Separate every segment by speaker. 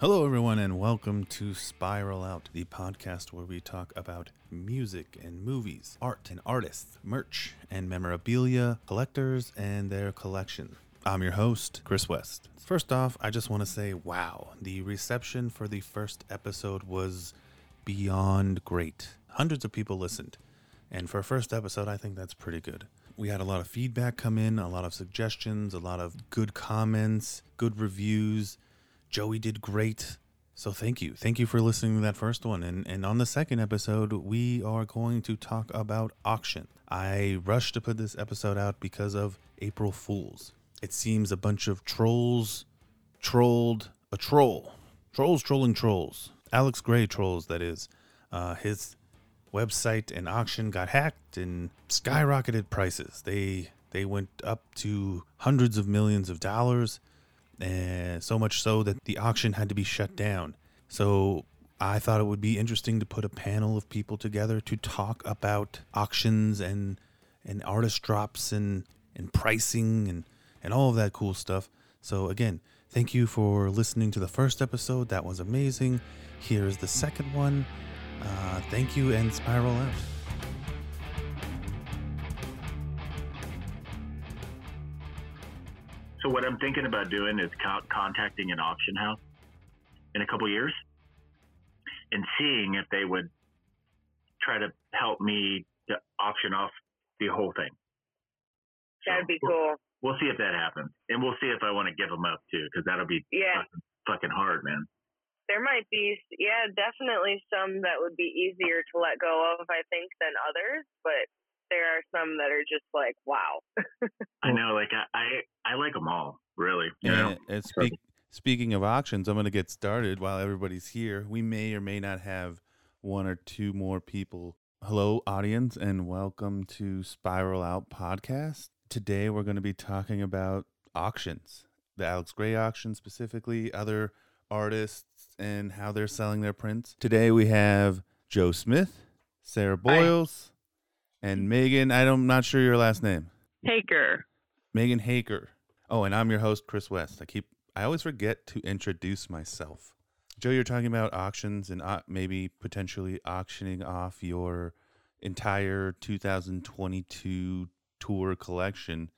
Speaker 1: Hello, everyone, and welcome to Spiral Out, the podcast where we talk about music and movies, art and artists, merch and memorabilia, collectors and their collection. I'm your host, Chris West. First off, I just want to say wow, the reception for the first episode was beyond great. Hundreds of people listened, and for a first episode, I think that's pretty good. We had a lot of feedback come in, a lot of suggestions, a lot of good comments, good reviews. Joey did great. So thank you. Thank you for listening to that first one. And and on the second episode, we are going to talk about auction. I rushed to put this episode out because of April Fools. It seems a bunch of trolls trolled a troll. Trolls trolling trolls. Alex Grey trolls, that is. Uh, his website and auction got hacked and skyrocketed prices. They they went up to hundreds of millions of dollars and so much so that the auction had to be shut down. So I thought it would be interesting to put a panel of people together to talk about auctions and and artist drops and and pricing and and all of that cool stuff. So again, thank you for listening to the first episode. That was amazing. Here's the second one. Uh, thank you and spiral out.
Speaker 2: So what I'm thinking about doing is co- contacting an auction house in a couple years and seeing if they would try to help me to auction off the whole thing.
Speaker 3: That'd be
Speaker 2: we'll-
Speaker 3: cool.
Speaker 2: We'll see if that happens, and we'll see if I want to give them up too, because that'll be
Speaker 3: Yeah,
Speaker 2: fucking, fucking hard, man.
Speaker 3: there might be, yeah, definitely some that would be easier to let go of, I think, than others, but there are some that are just like, wow.
Speaker 2: I know, like I, I, I like them all, really. yeah.
Speaker 1: And, and speak, speaking of auctions, I'm going to get started while everybody's here. We may or may not have one or two more people. Hello, audience, and welcome to Spiral Out Podcast. Today, we're going to be talking about auctions, the Alex Grey auction specifically, other artists, and how they're selling their prints. Today, we have Joe Smith, Sarah Bowles, and Megan. I don't, I'm not sure your last name.
Speaker 4: Hager.
Speaker 1: Megan Hager. Oh, and I'm your host, Chris West. I keep I always forget to introduce myself. Joe, you're talking about auctions and uh, maybe potentially auctioning off your entire 2022 tour collection.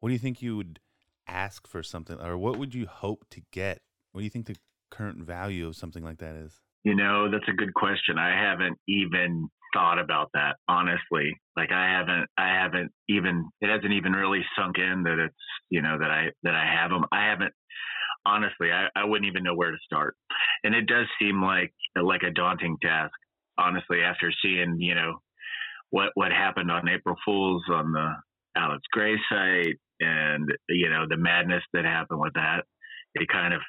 Speaker 1: What do you think you would ask for something, or what would you hope to get? What do you think the current value of something like that is?
Speaker 2: You know, that's a good question. I haven't even thought about that, honestly. Like I haven't, I haven't even, it hasn't even really sunk in that it's, you know, that I, that I have them. I haven't, honestly, I, I wouldn't even know where to start. And it does seem like, like a daunting task, honestly, after seeing, you know, what, what happened on April Fools on the Alex Grey site and, you know, the madness that happened with that. It kind of,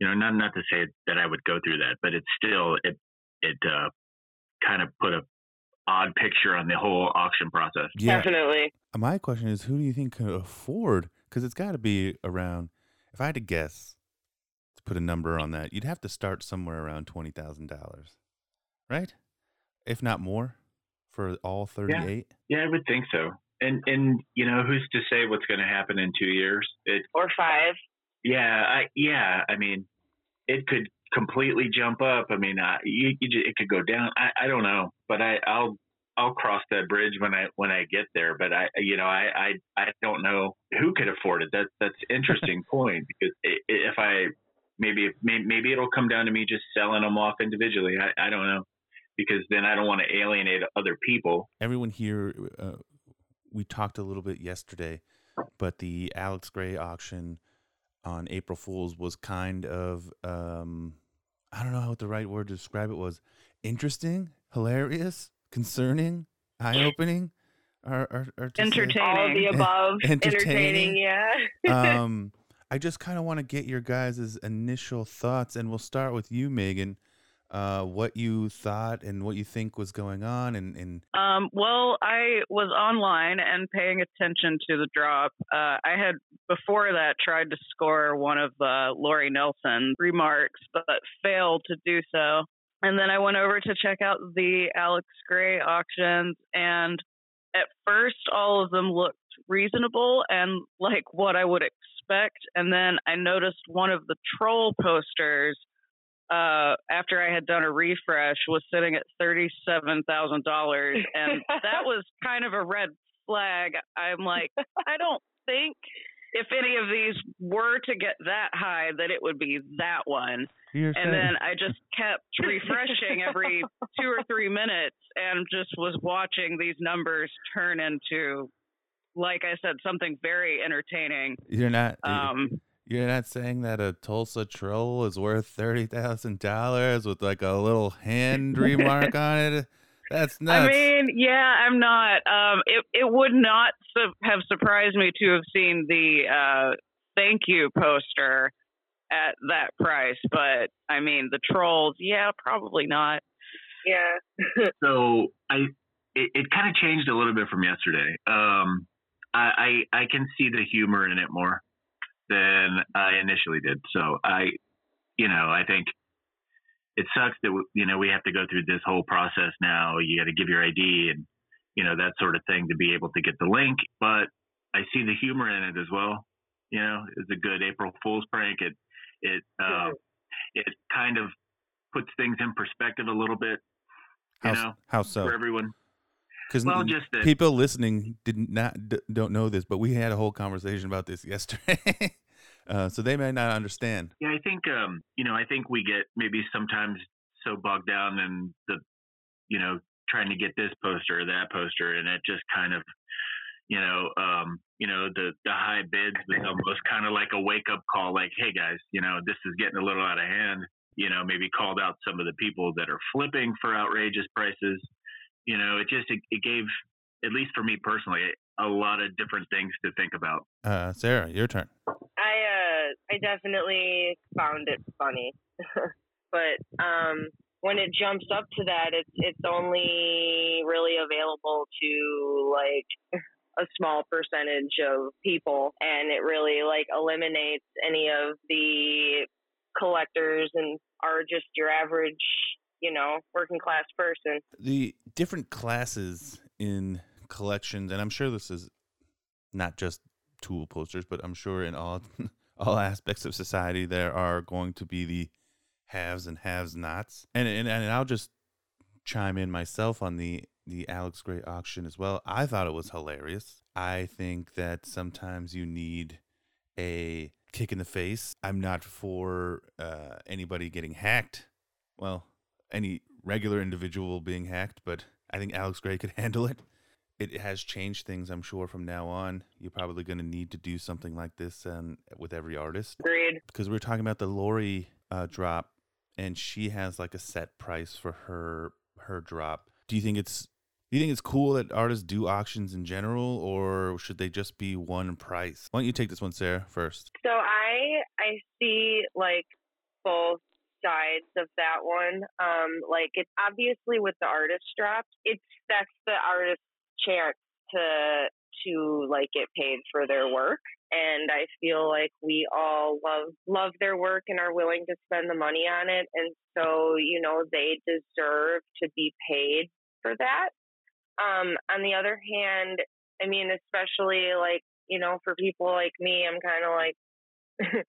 Speaker 2: you know, not not to say that I would go through that, but it's still it it uh, kind of put a odd picture on the whole auction process. Yeah.
Speaker 3: Definitely.
Speaker 1: My question is, who do you think could afford? Because it's got to be around. If I had to guess, to put a number on that, you'd have to start somewhere around twenty thousand dollars, right? If not more, for all thirty-eight.
Speaker 2: Yeah, I would think so. And and you know, who's to say what's going to happen in two years? It
Speaker 3: Or five.
Speaker 2: yeah, I yeah, I mean, it could completely jump up. I mean, you, you ju- it could go down. I, I don't know, but I I'll I'll cross that bridge when I when I get there. But I you know I I, I don't know who could afford it. That that's an interesting point because if I maybe may- maybe it'll come down to me just selling them off individually. I I don't know because then I don't want to alienate other people.
Speaker 1: Everyone here, uh, we talked a little bit yesterday, but the Alex Grey auction on April Fools was kind of um, I don't know what the right word to describe it was. Interesting, hilarious, concerning, eye-opening. Or, or, or say-
Speaker 4: Entertaining.
Speaker 3: All of the above.
Speaker 1: Entertaining.
Speaker 3: Entertaining, yeah.
Speaker 1: um, I just kind of want to get your guys' initial thoughts, and we'll start with you, Megan. Uh, what you thought and what you think was going on, and, and
Speaker 4: Um, well, I was online and paying attention to the drop. Uh, I had before that tried to score one of uh, Lori Nelson's remarques, but failed to do so. And then I went over to check out the Alex Gray auctions, and at first, all of them looked reasonable and like what I would expect. And then I noticed one of the troll posters uh, after I had done a refresh, was sitting at thirty-seven thousand dollars, and that was kind of a red flag. I'm like, I don't think if any of these were to get that high, that it would be that one.
Speaker 1: You're
Speaker 4: And then I just kept refreshing every two or three minutes and just was watching these numbers turn into, like I said, something very entertaining.
Speaker 1: you're not
Speaker 4: Um,
Speaker 1: you're not saying that a Tulsa troll is worth thirty thousand dollars with like a little hand remarque on it. That's nuts.
Speaker 4: I mean, yeah, I'm not. Um, it it would not su- have surprised me to have seen the uh, thank you poster at that price, but I mean, the trolls, yeah, probably not.
Speaker 3: Yeah.
Speaker 2: so I it, it kind of changed a little bit from yesterday. Um, I, I I can see the humor in it more than I initially did. So I, you know, I think it sucks that we- you know we have to go through this whole process now. You got to give your ID and you know that sort of thing to be able to get the link. But I see the humor in it as well. You know, it's a good April Fool's prank. It it uh, it kind of puts things in perspective a little bit. You
Speaker 1: how,
Speaker 2: know,
Speaker 1: how so?
Speaker 2: for everyone.
Speaker 1: Because
Speaker 2: Well, just that
Speaker 1: people listening did not d- don't know this, but we had a whole conversation about this yesterday, uh, so they may not understand.
Speaker 2: Yeah, I think um, you know, I think we get maybe sometimes so bogged down in the, you know, trying to get this poster or that poster, and it just kind of, you know, um, you know, the the high bids was almost kind of like a wake up call, like, hey guys, you know, this is getting a little out of hand. You know, maybe called out some of the people that are flipping for outrageous prices. You know, it just it, it gave, at least for me personally, a lot of different things to think about.
Speaker 1: Uh, Sarah, your turn.
Speaker 3: I uh I definitely found it funny. but um when it jumps up to that it's it's only really available to like a small percentage of people and it really like eliminates any of the collectors and are just your average, you know, working class person.
Speaker 1: The different classes in collections, and I'm sure this is not just tool posters, but I'm sure in all all aspects of society there are going to be the haves and haves nots. And and, and I'll just chime in myself on the the Alex Grey auction as well. I thought it was hilarious. I think that sometimes you need a kick in the face. I'm not for uh, anybody getting hacked. Well, any regular individual being hacked, but I think Alex Grey could handle it. It has changed things, I'm sure, from now on. You're probably going to need to do something like this um, with every artist
Speaker 3: Agreed.
Speaker 1: because we are talking about the Lori uh, drop, and she has like a set price for her her drop. Do you think it's do you think it's cool that artists do auctions in general, or should they just be one price? Why don't you take this one, Sarah, first?
Speaker 3: So I I see like both sides of that one. Um, like it's obviously with the artist drop, it's that's the artist's chance to to like get paid for their work. And I feel like we all love love their work and are willing to spend the money on it. And so, you know, they deserve to be paid for that. Um, on the other hand, I mean, especially like, you know, for people like me, I'm kind of like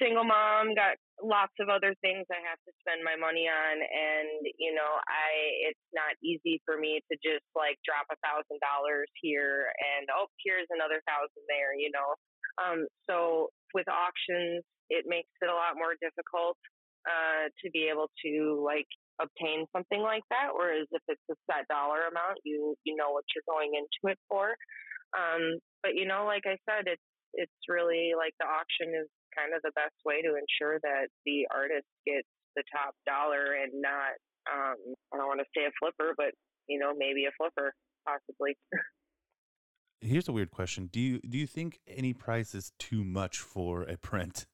Speaker 3: single mom, got lots of other things I have to spend my money on, and you know, I it's not easy for me to just like drop a thousand dollars here and oh, here's another thousand there, you know. Um, so with auctions, it makes it a lot more difficult uh, to be able to like obtain something like that. Whereas if it's a set dollar amount, you you know what you're going into it for. Um, but you know, like I said, it's it's really like the auction is kind of the best way to ensure that the artist gets the top dollar and not um I don't want to say a flipper, but you know, maybe a flipper possibly.
Speaker 1: Here's a weird question: Do you do you think any price is too much for a print?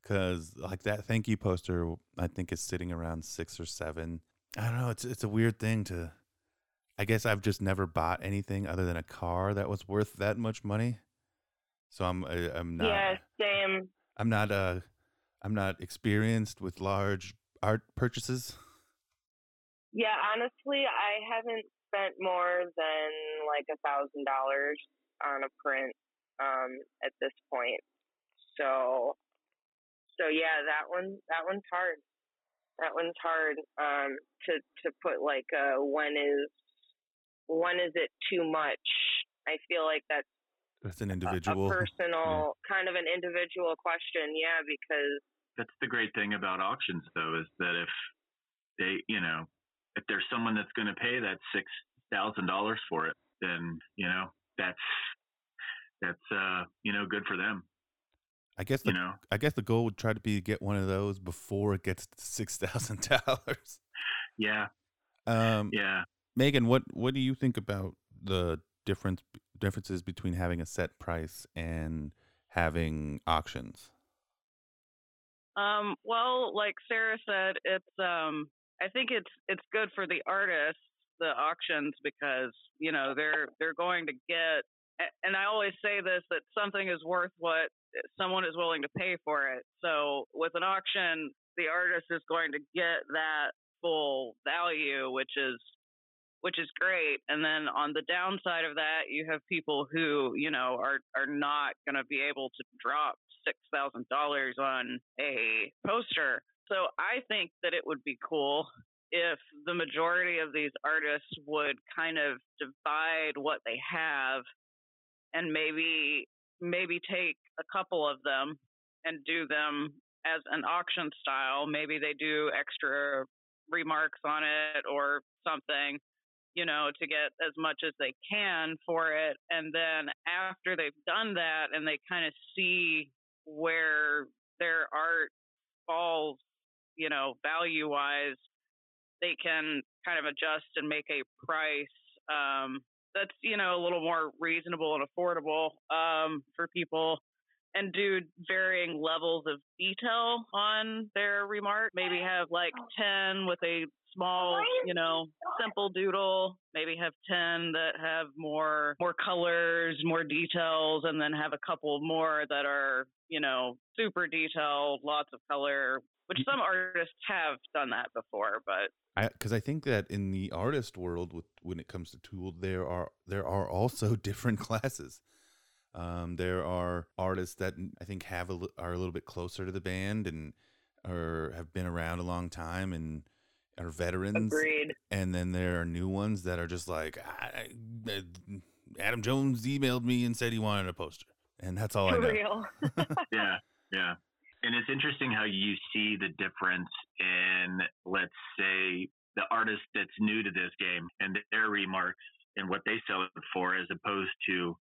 Speaker 1: Because like that thank you poster, I think is sitting around six or seven. I don't know. It's it's a weird thing to. I guess I've just never bought anything other than a car that was worth that much money. So I'm I- I'm not.
Speaker 3: yeah, same.
Speaker 1: I'm not uh I'm not experienced with large art purchases.
Speaker 3: Yeah, honestly, I haven't spent more than like a thousand dollars on a print um, at this point. So, so yeah, that one that one's hard. That one's hard um, to to put like uh, when is when is it too much? I feel like that's
Speaker 1: That's an individual.
Speaker 3: a personal kind of an individual question. Yeah, because
Speaker 2: That's the great thing about auctions, though, is that if they, you know, if there's someone that's going to pay that six thousand dollars for it, then you know that's that's uh you know good for them.
Speaker 1: I guess the
Speaker 2: You know,
Speaker 1: I guess the goal would try to be to get one of those before it gets to six thousand dollars.
Speaker 2: yeah,
Speaker 1: Um,
Speaker 2: yeah.
Speaker 1: Megan, what what do you think about the difference differences between having a set price and having auctions?
Speaker 4: Um, well, like Sarah said, it's um I think it's it's good for the artists, the auctions because, you know, they're they're going to get and I always say this that something is worth what someone is willing to pay for it. So with an auction, the artist is going to get that full value, which is which is great. And then on the downside of that, you have people who, you know, are are not going to be able to drop six thousand dollars on a poster. So I think that it would be cool if the majority of these artists would kind of divide what they have and maybe maybe take a couple of them and do them as an auction style. Maybe they do extra remarques on it or something, you know, to get as much as they can for it. And then after they've done that and they kind of see where their art falls, you know, value wise, they can kind of adjust and make a price um, that's, you know, a little more reasonable and affordable um, for people and do varying levels of detail on their remarque. Maybe have like 10 with a small, you know, simple doodle. Maybe have 10 that have more more colors, more details and then have a couple more that are, you know, super detailed, lots of color, which mm-hmm. some artists have done that before, but
Speaker 1: I because I think that in the artist world, with when it comes to tool, there are there are also different classes. Um, there are artists that I think have a, are a little bit closer to the band and or have been around a long time and are veterans.
Speaker 3: agreed.
Speaker 1: And then there are new ones that are just like I, I- Adam Jones emailed me and said he wanted a poster, and that's all I
Speaker 3: For
Speaker 1: know.
Speaker 3: real.
Speaker 2: yeah, yeah. And it's interesting how you see the difference in, let's say, the artist that's new to this game and their remarques and what they sell it for, as opposed to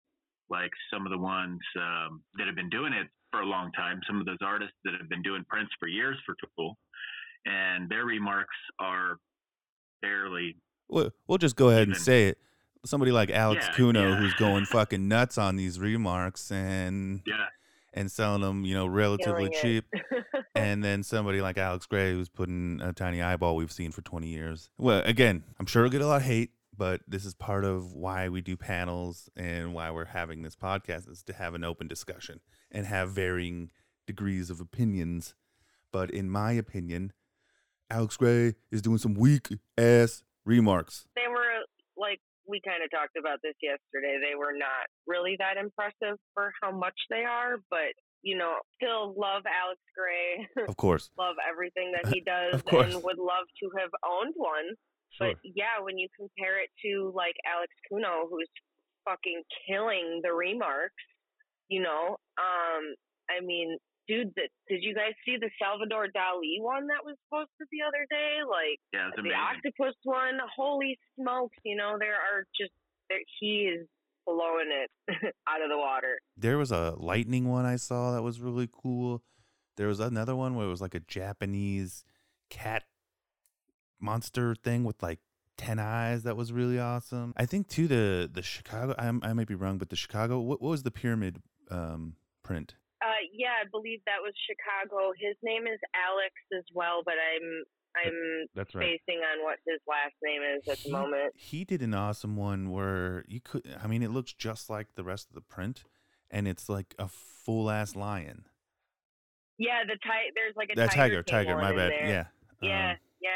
Speaker 2: like some of the ones um, that have been doing it for a long time. Some of those artists that have been doing prints for years for Tool, and their remarques are fairly
Speaker 1: We'll, we'll just go ahead and say it. Somebody like Alex
Speaker 2: Yeah,
Speaker 1: Kuno,
Speaker 2: yeah.
Speaker 1: who's going fucking nuts on these remarques and
Speaker 2: yeah,
Speaker 1: and selling them, you know, relatively
Speaker 3: Killing
Speaker 1: cheap. and then somebody like Alex Grey, who's putting a tiny eyeball we've seen for 20 years. Well, again, I'm sure it'll get a lot of hate, but this is part of why we do panels and why we're having this podcast is to have an open discussion and have varying degrees of opinions. But in my opinion, Alex Grey is doing some weak ass remarques.
Speaker 3: they were like we kind of talked about this yesterday. They were not really that impressive for how much they are, but you know, still love Alex Grey,
Speaker 1: Of course.
Speaker 3: love everything that he does,
Speaker 1: Of course.
Speaker 3: and would love to have owned one. But yeah, when you compare it to like Alex Kuno, who's fucking killing the remarques, you know, um, I mean, dude, that did you guys see the Salvador Dali one that was posted the other day? Like
Speaker 2: yeah,
Speaker 3: the
Speaker 2: amazing.
Speaker 3: octopus one, holy smokes! You know, there are just there, he is blowing it out of the water.
Speaker 1: there was a lightning one I saw that was really cool. There was another one where it was like a Japanese cat monster thing with like 10 eyes that was really awesome. I think too the the Chicago I, I might be wrong but the Chicago what, what was the pyramid um print?
Speaker 3: Uh, yeah, I believe that was Chicago. His name is Alex as well, but I'm I'm
Speaker 1: That's right.
Speaker 3: spacing on what his last name is at the moment.
Speaker 1: He did an awesome one where you could I mean it looks just like the rest of the print and it's like a full ass lion.
Speaker 3: Yeah, the ti- there's like a
Speaker 1: tiger,
Speaker 3: King
Speaker 1: tiger, my bad.
Speaker 3: there.
Speaker 1: Yeah.
Speaker 3: Yeah,
Speaker 1: Um,
Speaker 3: yeah,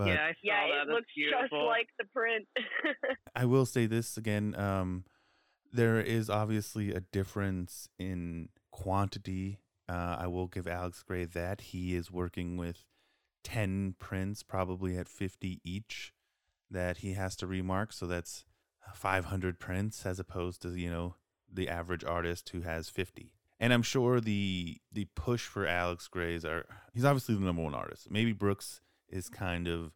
Speaker 1: but
Speaker 4: yeah, I saw
Speaker 3: yeah.
Speaker 4: that.
Speaker 3: It
Speaker 4: That's
Speaker 3: looks just like the print.
Speaker 1: I will say this again. Um, there is obviously a difference in quantity. Uh, I will give Alex Grey that he is working with 10 prints, probably at 50 each, that he has to remark. So that's 500 prints as opposed to, you know, the average artist who has 50. And I'm sure the the push for Alex Grey's are he's obviously the number one artist. Maybe Brooks is kind of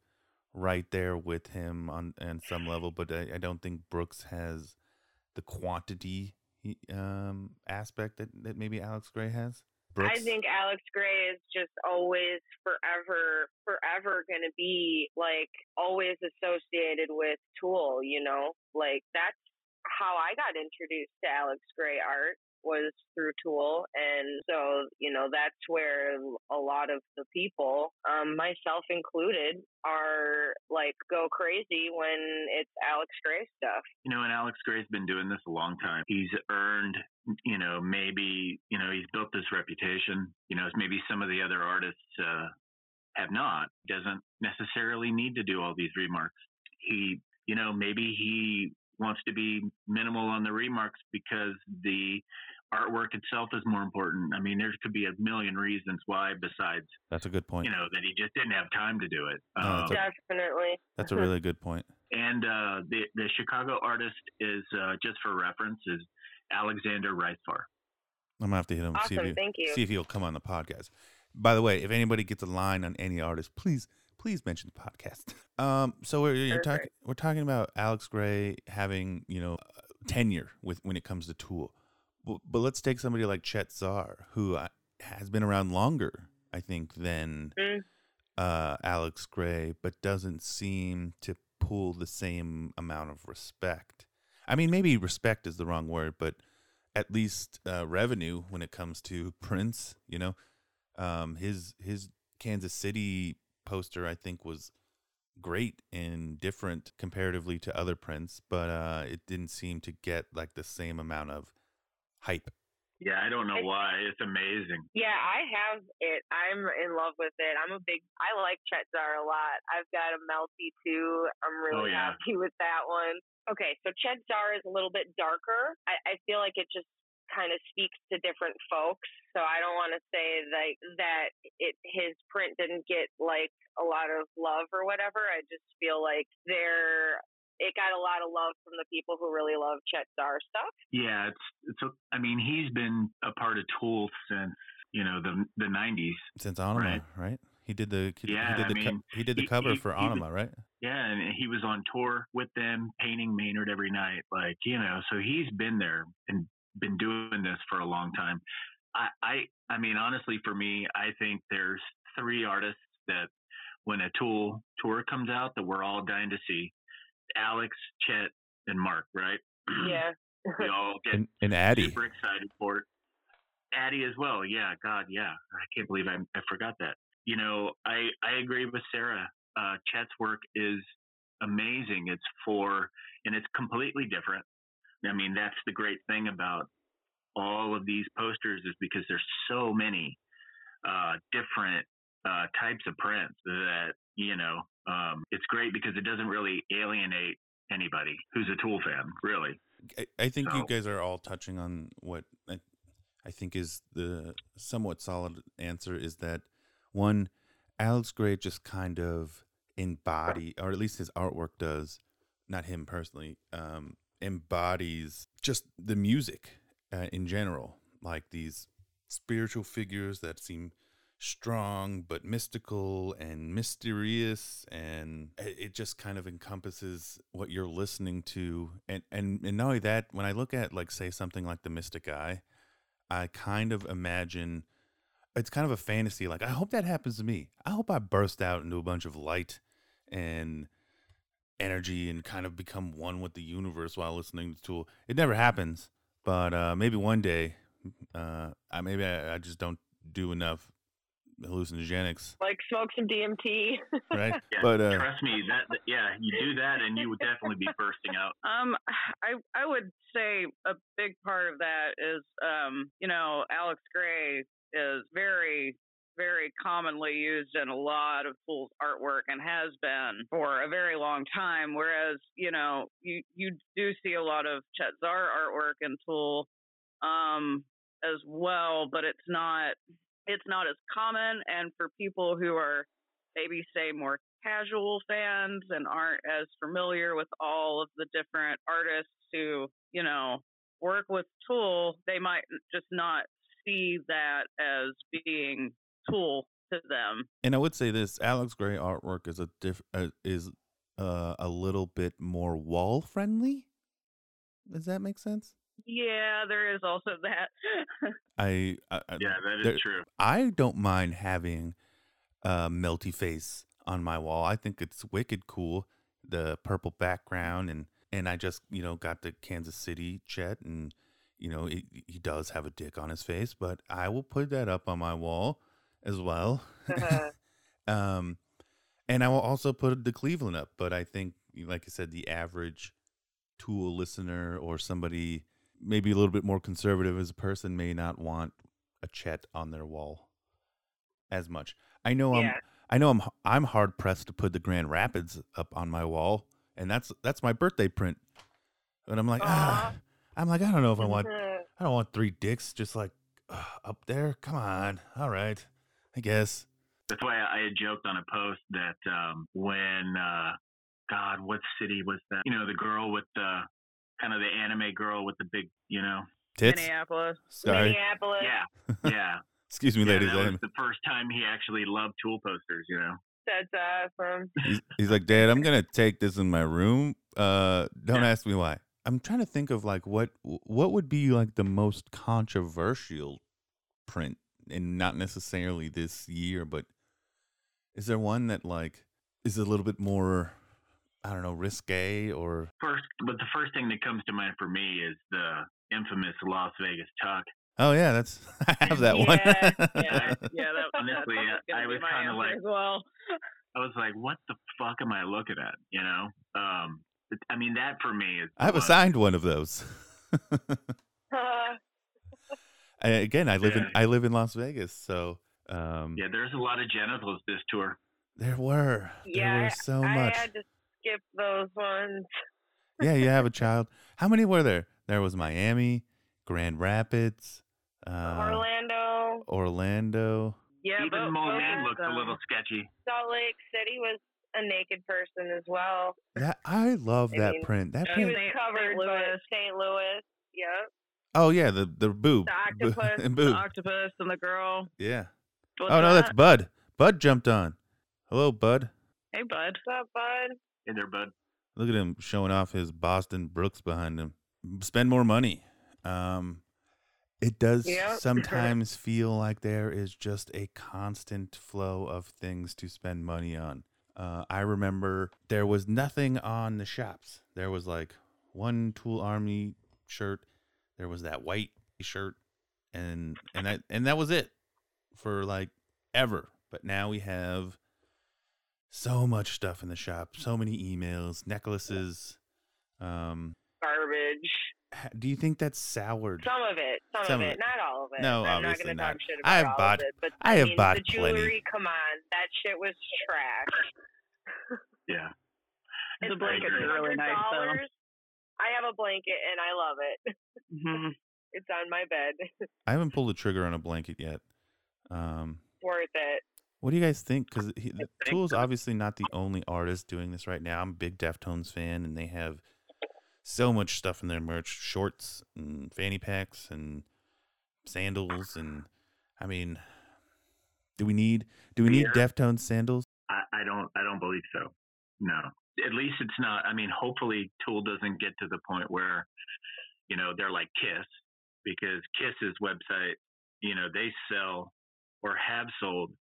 Speaker 1: right there with him on on some level, but I, I don't think Brooks has the quantity um, aspect that, that maybe Alex Grey has.
Speaker 3: Brooks? I think Alex Grey is just always forever, forever going to be like always associated with Tool, you know? Like that's how I got introduced to Alex Grey art was through Tool. And so, you know, that's where a lot of the people, um, myself included, are like go crazy when it's Alex Grey stuff.
Speaker 2: You know, and Alex Grey's been doing this a long time. He's earned, you know, maybe, you know, he's built this reputation, you know, maybe some of the other artists, uh, have not, doesn't necessarily need to do all these remarques. He, you know, maybe he wants to be minimal on the remarques because the artwork itself is more important. I mean, there could be a million reasons why besides.
Speaker 1: That's a good point.
Speaker 2: You know that he just didn't have time to do it.
Speaker 3: No, um, that's Definitely.
Speaker 1: That's a really good point.
Speaker 2: And uh, the the Chicago artist is uh, just for reference is Alexander Reisfar.
Speaker 1: I'm gonna have to hit him.
Speaker 3: Awesome,
Speaker 1: see if he,
Speaker 3: thank you.
Speaker 1: See if he'll come on the podcast. By the way, if anybody gets a line on any artist, please please mention the podcast. Um, so we're talking we're talking about Alex Grey having you know tenure with when it comes to Tool. But, but let's take somebody like Chet Zar, who uh, has been around longer, I think, than mm. uh, Alex Grey, but doesn't seem to pull the same amount of respect. I mean, maybe respect is the wrong word, but at least uh, revenue when it comes to prints. You know, um, his his Kansas City poster I think was great and different comparatively to other prints, but uh, it didn't seem to get like the same amount of hype.
Speaker 2: Yeah, I don't know why. It's amazing.
Speaker 3: Yeah, I have it. I'm in love with it. I'm a big. I like Chet Zar a lot. I've got a Melty too. I'm really oh, yeah. happy with that one. Okay, so Chet Zar is a little bit darker. I, I feel like it just kind of speaks to different folks. So I don't want to say like that it his print didn't get like a lot of love or whatever. I just feel like there it got a lot of love from the people who really love Chet Zar stuff.
Speaker 2: Yeah, it's it's. A, I mean, he's been a part of Tool since you know the the '90s.
Speaker 1: Since Ænima, right? right? He did the he, yeah, he did the I mean, he did the he, cover he, for Ænima, right?
Speaker 2: Yeah, and he was on tour with them, painting Maynard every night. Like you know, so he's been there and been doing this for a long time. I I, I mean, honestly, for me, I think there's three artists that when a Tool tour comes out that we're all dying to see. Alex, Chet, and Mark, right?
Speaker 3: Yeah.
Speaker 2: we all get
Speaker 1: and, and Addie.
Speaker 2: super excited for it. Addie as well. Yeah, God, yeah. I can't believe I, I forgot that. You know, I, I agree with Sarah. Uh, Chet's work is amazing. It's for, and it's completely different. I mean, that's the great thing about all of these posters is because there's so many uh, different uh, types of prints that you know um, it's great because it doesn't really alienate anybody who's a Tool fan, really.
Speaker 1: I, I think so. you guys are all touching on what I, I think is the somewhat solid answer is that one, Alex Grey just kind of embody, or at least his artwork does, not him personally, um, embodies just the music uh, in general, like these spiritual figures that seem strong but mystical and mysterious and it just kind of encompasses what you're listening to. And and, and not only that when i look at like say something like the mystic eye i kind of imagine it's kind of a fantasy like i hope that happens to me. I hope i burst out into a bunch of light and energy and kind of become one with the universe while listening to tool it never happens but uh maybe one day uh I, maybe I, I just don't do enough hallucinogenics.
Speaker 3: Like smoke some DMT.
Speaker 1: right.
Speaker 2: Yeah,
Speaker 1: but uh,
Speaker 2: trust me, that yeah, you do that and you would definitely be bursting out.
Speaker 4: Um, I I would say a big part of that is um, you know, Alex Grey is very very commonly used in a lot of Tool's artwork and has been for a very long time. Whereas, you know, you you do see a lot of Chet Zar artwork in Tool um, as well, but it's not it's not as common. And for people who are maybe say more casual fans and aren't as familiar with all of the different artists who, you know, work with Tool, they might just not see that as being Tool to them.
Speaker 1: And I would say this: Alex Grey artwork is a diff uh, is uh, a little bit more wall friendly. Does that make sense?
Speaker 4: Yeah, there is also that.
Speaker 1: I, I I-
Speaker 2: Yeah, that is
Speaker 1: there-
Speaker 2: true.
Speaker 1: I don't mind having a melty face on my wall. I think it's wicked cool. The purple background and and I just you know got the Kansas City Chet and you know he, he does have a dick on his face, but I will put that up on my wall as well. um, and I will also put the Cleveland up. But I think, like I said, the average Tool listener or somebody maybe a little bit more conservative as a person may not want a Chet on their wall as much. I know I'm I know I'm I'm hard pressed to put the Grand Rapids up on my wall, and that's that's my birthday print. And I'm like, ah, I'm like, I don't know if I want. I don't want three dicks just like uh, up there. Come on, all right, I guess.
Speaker 2: That's why I had joked on a post that um, when, uh, God, what city was that? You know, the girl with the kind of the anime girl with the big, you know.
Speaker 1: Tits.
Speaker 4: Minneapolis.
Speaker 1: Sorry,
Speaker 3: Minneapolis.
Speaker 2: Yeah, yeah.
Speaker 1: excuse me,
Speaker 2: yeah
Speaker 1: ladies.
Speaker 2: that was the first time he actually loved Tool posters. You know.
Speaker 3: That's awesome.
Speaker 1: He's, he's like, Dad, I'm gonna take this in my room. Uh, don't
Speaker 2: Yeah.
Speaker 1: ask me why. I'm trying to think of like what what would be like the most controversial print, and not necessarily this year, but is there one that like is a little bit more, I don't know, risque or
Speaker 2: First, but the first thing that comes to mind for me is the infamous Las Vegas tuck.
Speaker 1: oh yeah, that's I have that one.
Speaker 3: Yeah,
Speaker 4: Yeah, yeah. That,
Speaker 2: Honestly,
Speaker 4: that's
Speaker 2: I- I was
Speaker 4: my
Speaker 2: kinda like-
Speaker 4: as well.
Speaker 2: I was like, what the fuck am I looking at? You know. Um, it- I mean, that for me is.
Speaker 1: I have
Speaker 2: the
Speaker 1: a
Speaker 2: one.
Speaker 1: signed one of those.
Speaker 3: Uh,
Speaker 1: Again, I live in I live in Las Vegas, so um,
Speaker 2: Yeah, there's a lot of genitals this tour.
Speaker 1: there were there
Speaker 3: Yeah,
Speaker 1: were so
Speaker 3: I
Speaker 1: much.
Speaker 3: had to skip those ones.
Speaker 1: yeah, you have a child. How many were there? There was Miami, Grand Rapids, uh,
Speaker 3: Orlando,
Speaker 1: Orlando.
Speaker 4: Yeah,
Speaker 2: Even
Speaker 4: both-
Speaker 2: Moline
Speaker 4: both
Speaker 2: looked a little sketchy.
Speaker 3: Salt Lake City was a naked person as well.
Speaker 1: That I love
Speaker 3: I
Speaker 1: that
Speaker 3: mean,
Speaker 1: print. That
Speaker 4: Yeah,
Speaker 3: He
Speaker 1: print.
Speaker 3: was
Speaker 4: St.
Speaker 3: covered,
Speaker 4: Louis.
Speaker 3: but St. Louis. Yep.
Speaker 1: Oh yeah, the the boob.
Speaker 3: The octopus.
Speaker 1: and
Speaker 4: The octopus and the girl.
Speaker 1: Yeah.
Speaker 4: What's
Speaker 1: oh no, that's? Bud. Bud jumped on. Hello, Bud.
Speaker 4: Hey, bud.
Speaker 3: What's up, bud?
Speaker 2: Hey there, bud.
Speaker 1: Look at him showing off his Boston Brooks behind him. Spend more money. Um, it does
Speaker 3: Yep.
Speaker 1: sometimes feel like there is just a constant flow of things to spend money on. Uh, I remember there was nothing on the shops. There was like one Tool Army shirt. There was that white shirt, and and that and that was it for like ever. But now we have so much stuff in the shop, so many emails, necklaces. Um,
Speaker 3: Garbage.
Speaker 1: do you think that's soured?
Speaker 3: Some of it. Some,
Speaker 1: Some
Speaker 3: of
Speaker 1: of
Speaker 3: it. Not all of it.
Speaker 1: No,
Speaker 3: I'm not
Speaker 1: obviously
Speaker 3: going to talk
Speaker 1: not.
Speaker 3: shit about
Speaker 1: I have
Speaker 3: all
Speaker 1: bought-
Speaker 3: of it. But
Speaker 1: I have
Speaker 3: mean,
Speaker 1: bought
Speaker 3: the
Speaker 1: plenty.
Speaker 3: jewelry, come on. That shit was trash.
Speaker 2: Yeah.
Speaker 4: The
Speaker 3: It's
Speaker 4: blankets
Speaker 2: agree.
Speaker 4: are really nice, though.
Speaker 3: I have a blanket and I love it.
Speaker 4: hmm
Speaker 3: It's on my bed.
Speaker 1: I haven't pulled the trigger on a blanket yet. Um,
Speaker 3: Worth it.
Speaker 1: What do you guys think? Because Tool's obviously not the only artist doing this right now. I'm a big Deftones fan, and they have so much stuff in their merch: shorts and fanny packs and sandals. And I mean, do we need do we need
Speaker 2: Beer.
Speaker 1: Deftones sandals?
Speaker 2: I, I don't. I don't believe so. No. At least it's not. I mean, hopefully, Tool doesn't get to the point where, you know, they're like Kiss, because Kiss's website, you know, they sell or have sold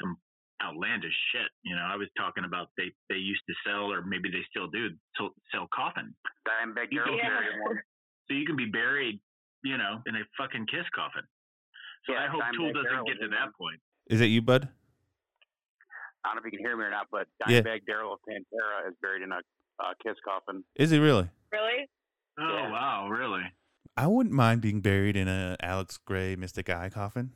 Speaker 2: some outlandish shit. You know, I was talking about they they used to sell, or maybe they still do, sell, sell coffin.
Speaker 5: Dimebag
Speaker 2: You
Speaker 5: Darrell's
Speaker 3: Yeah.
Speaker 5: buried.
Speaker 2: So you can be buried, you know, in a fucking Kiss coffin. So
Speaker 5: Yeah,
Speaker 2: I hope Tool doesn't
Speaker 5: Darrell
Speaker 2: get to that point.
Speaker 1: Is it you, Bud?
Speaker 5: I don't know if you can hear me or not, but
Speaker 1: Yeah.
Speaker 5: Darrell of Pantera is buried in a uh, Kiss coffin.
Speaker 1: Is he really?
Speaker 3: Really?
Speaker 2: Oh
Speaker 5: Yeah.
Speaker 2: wow, really?
Speaker 1: I wouldn't mind being buried in a Alex Grey Mystic Eye coffin.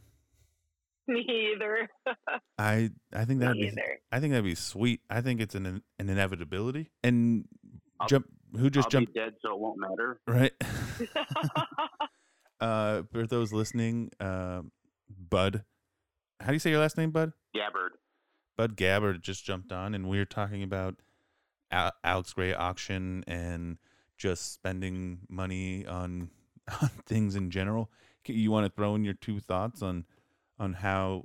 Speaker 3: Me either.
Speaker 1: I I think that'd
Speaker 3: Me
Speaker 1: be
Speaker 3: either.
Speaker 1: I think that'd be sweet. I think it's an an inevitability. And
Speaker 5: I'll-
Speaker 1: jump who just
Speaker 5: I'll
Speaker 1: jumped
Speaker 5: be dead, so it won't matter.
Speaker 1: right? uh for those listening, uh, Bud. How do you say your last name, Bud?
Speaker 5: Gabbard.
Speaker 1: Bud Gabbard just jumped on, and we were talking about Al- Alex Grey auction and just spending money on on things in general. You want to throw in your two thoughts on on how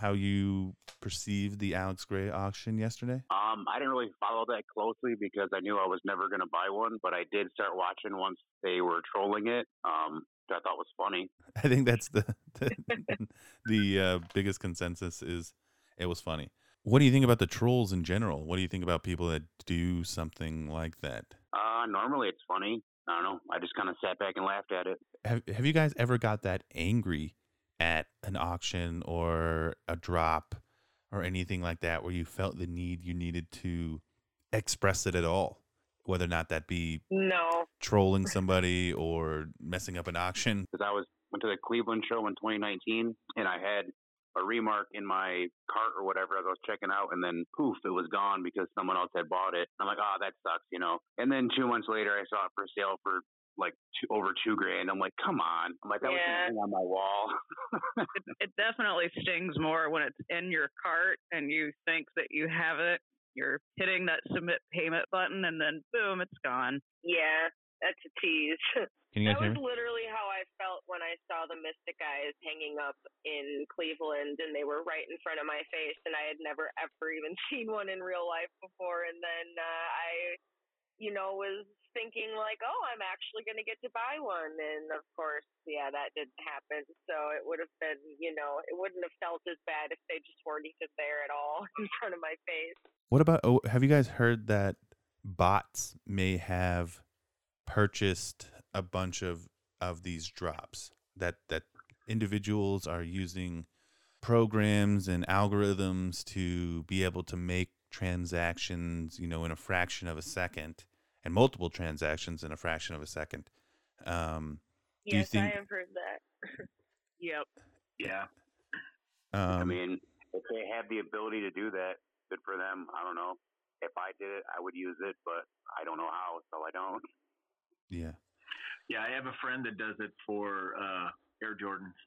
Speaker 1: how you perceived the Alex Grey auction yesterday?
Speaker 5: Um, I didn't really follow that closely because I knew I was never going to buy one, but I did start watching once they were trolling it. Um, which I thought was funny.
Speaker 1: I think that's the the, the uh, biggest consensus is it was funny. What do you think about the trolls in general? What do you think about people that do something like that?
Speaker 5: Uh, normally it's funny. I don't know. I just kind of sat back and laughed at it.
Speaker 1: Have Have you guys ever got that angry at an auction or a drop or anything like that, where you felt the need you needed to express it at all, whether or not that be
Speaker 3: No.
Speaker 1: trolling somebody or messing up an auction?
Speaker 5: because I was went to the Cleveland show in 2019, and I had a remarque in my cart or whatever as I was checking out, and then poof, it was gone because someone else had bought it. I'm like, oh, that sucks, you know. And then two months later, I saw it for sale for like two, over two grand. I'm like, come on. I'm like, that was
Speaker 3: Yeah.
Speaker 5: gonna hang on my wall.
Speaker 4: It, it definitely stings more when it's in your cart and you think that you have it. You're hitting that submit payment button and then boom, it's gone.
Speaker 3: Yeah, that's a tease.
Speaker 1: Can you
Speaker 3: that
Speaker 1: hear
Speaker 3: was
Speaker 1: me?
Speaker 3: literally how I felt when I saw the Mystic Eyes hanging up in Cleveland, and they were right in front of my face, and I had never ever even seen one in real life before. And then uh, I, you know, was thinking like, oh, I'm actually going to get to buy one, and of course, yeah, that didn't happen. So it would have been, you know, it wouldn't have felt as bad if they just weren't even there at all in front of my face.
Speaker 1: What about? Oh, have you guys heard that bots may have purchased a bunch of of these drops? That that individuals are using programs and algorithms to be able to make transactions, you know, in a fraction of a second, and multiple transactions in a fraction of a second. Um, Do you
Speaker 3: Yes,
Speaker 1: think-
Speaker 3: I have heard that.
Speaker 4: Yep.
Speaker 2: Yeah.
Speaker 1: um,
Speaker 5: I mean, if they have the ability to do that, good for them. I don't know. If I did it, I would use it, but I don't know how, so I don't.
Speaker 1: yeah.
Speaker 2: Yeah, I have a friend that does it for uh, Air Jordans.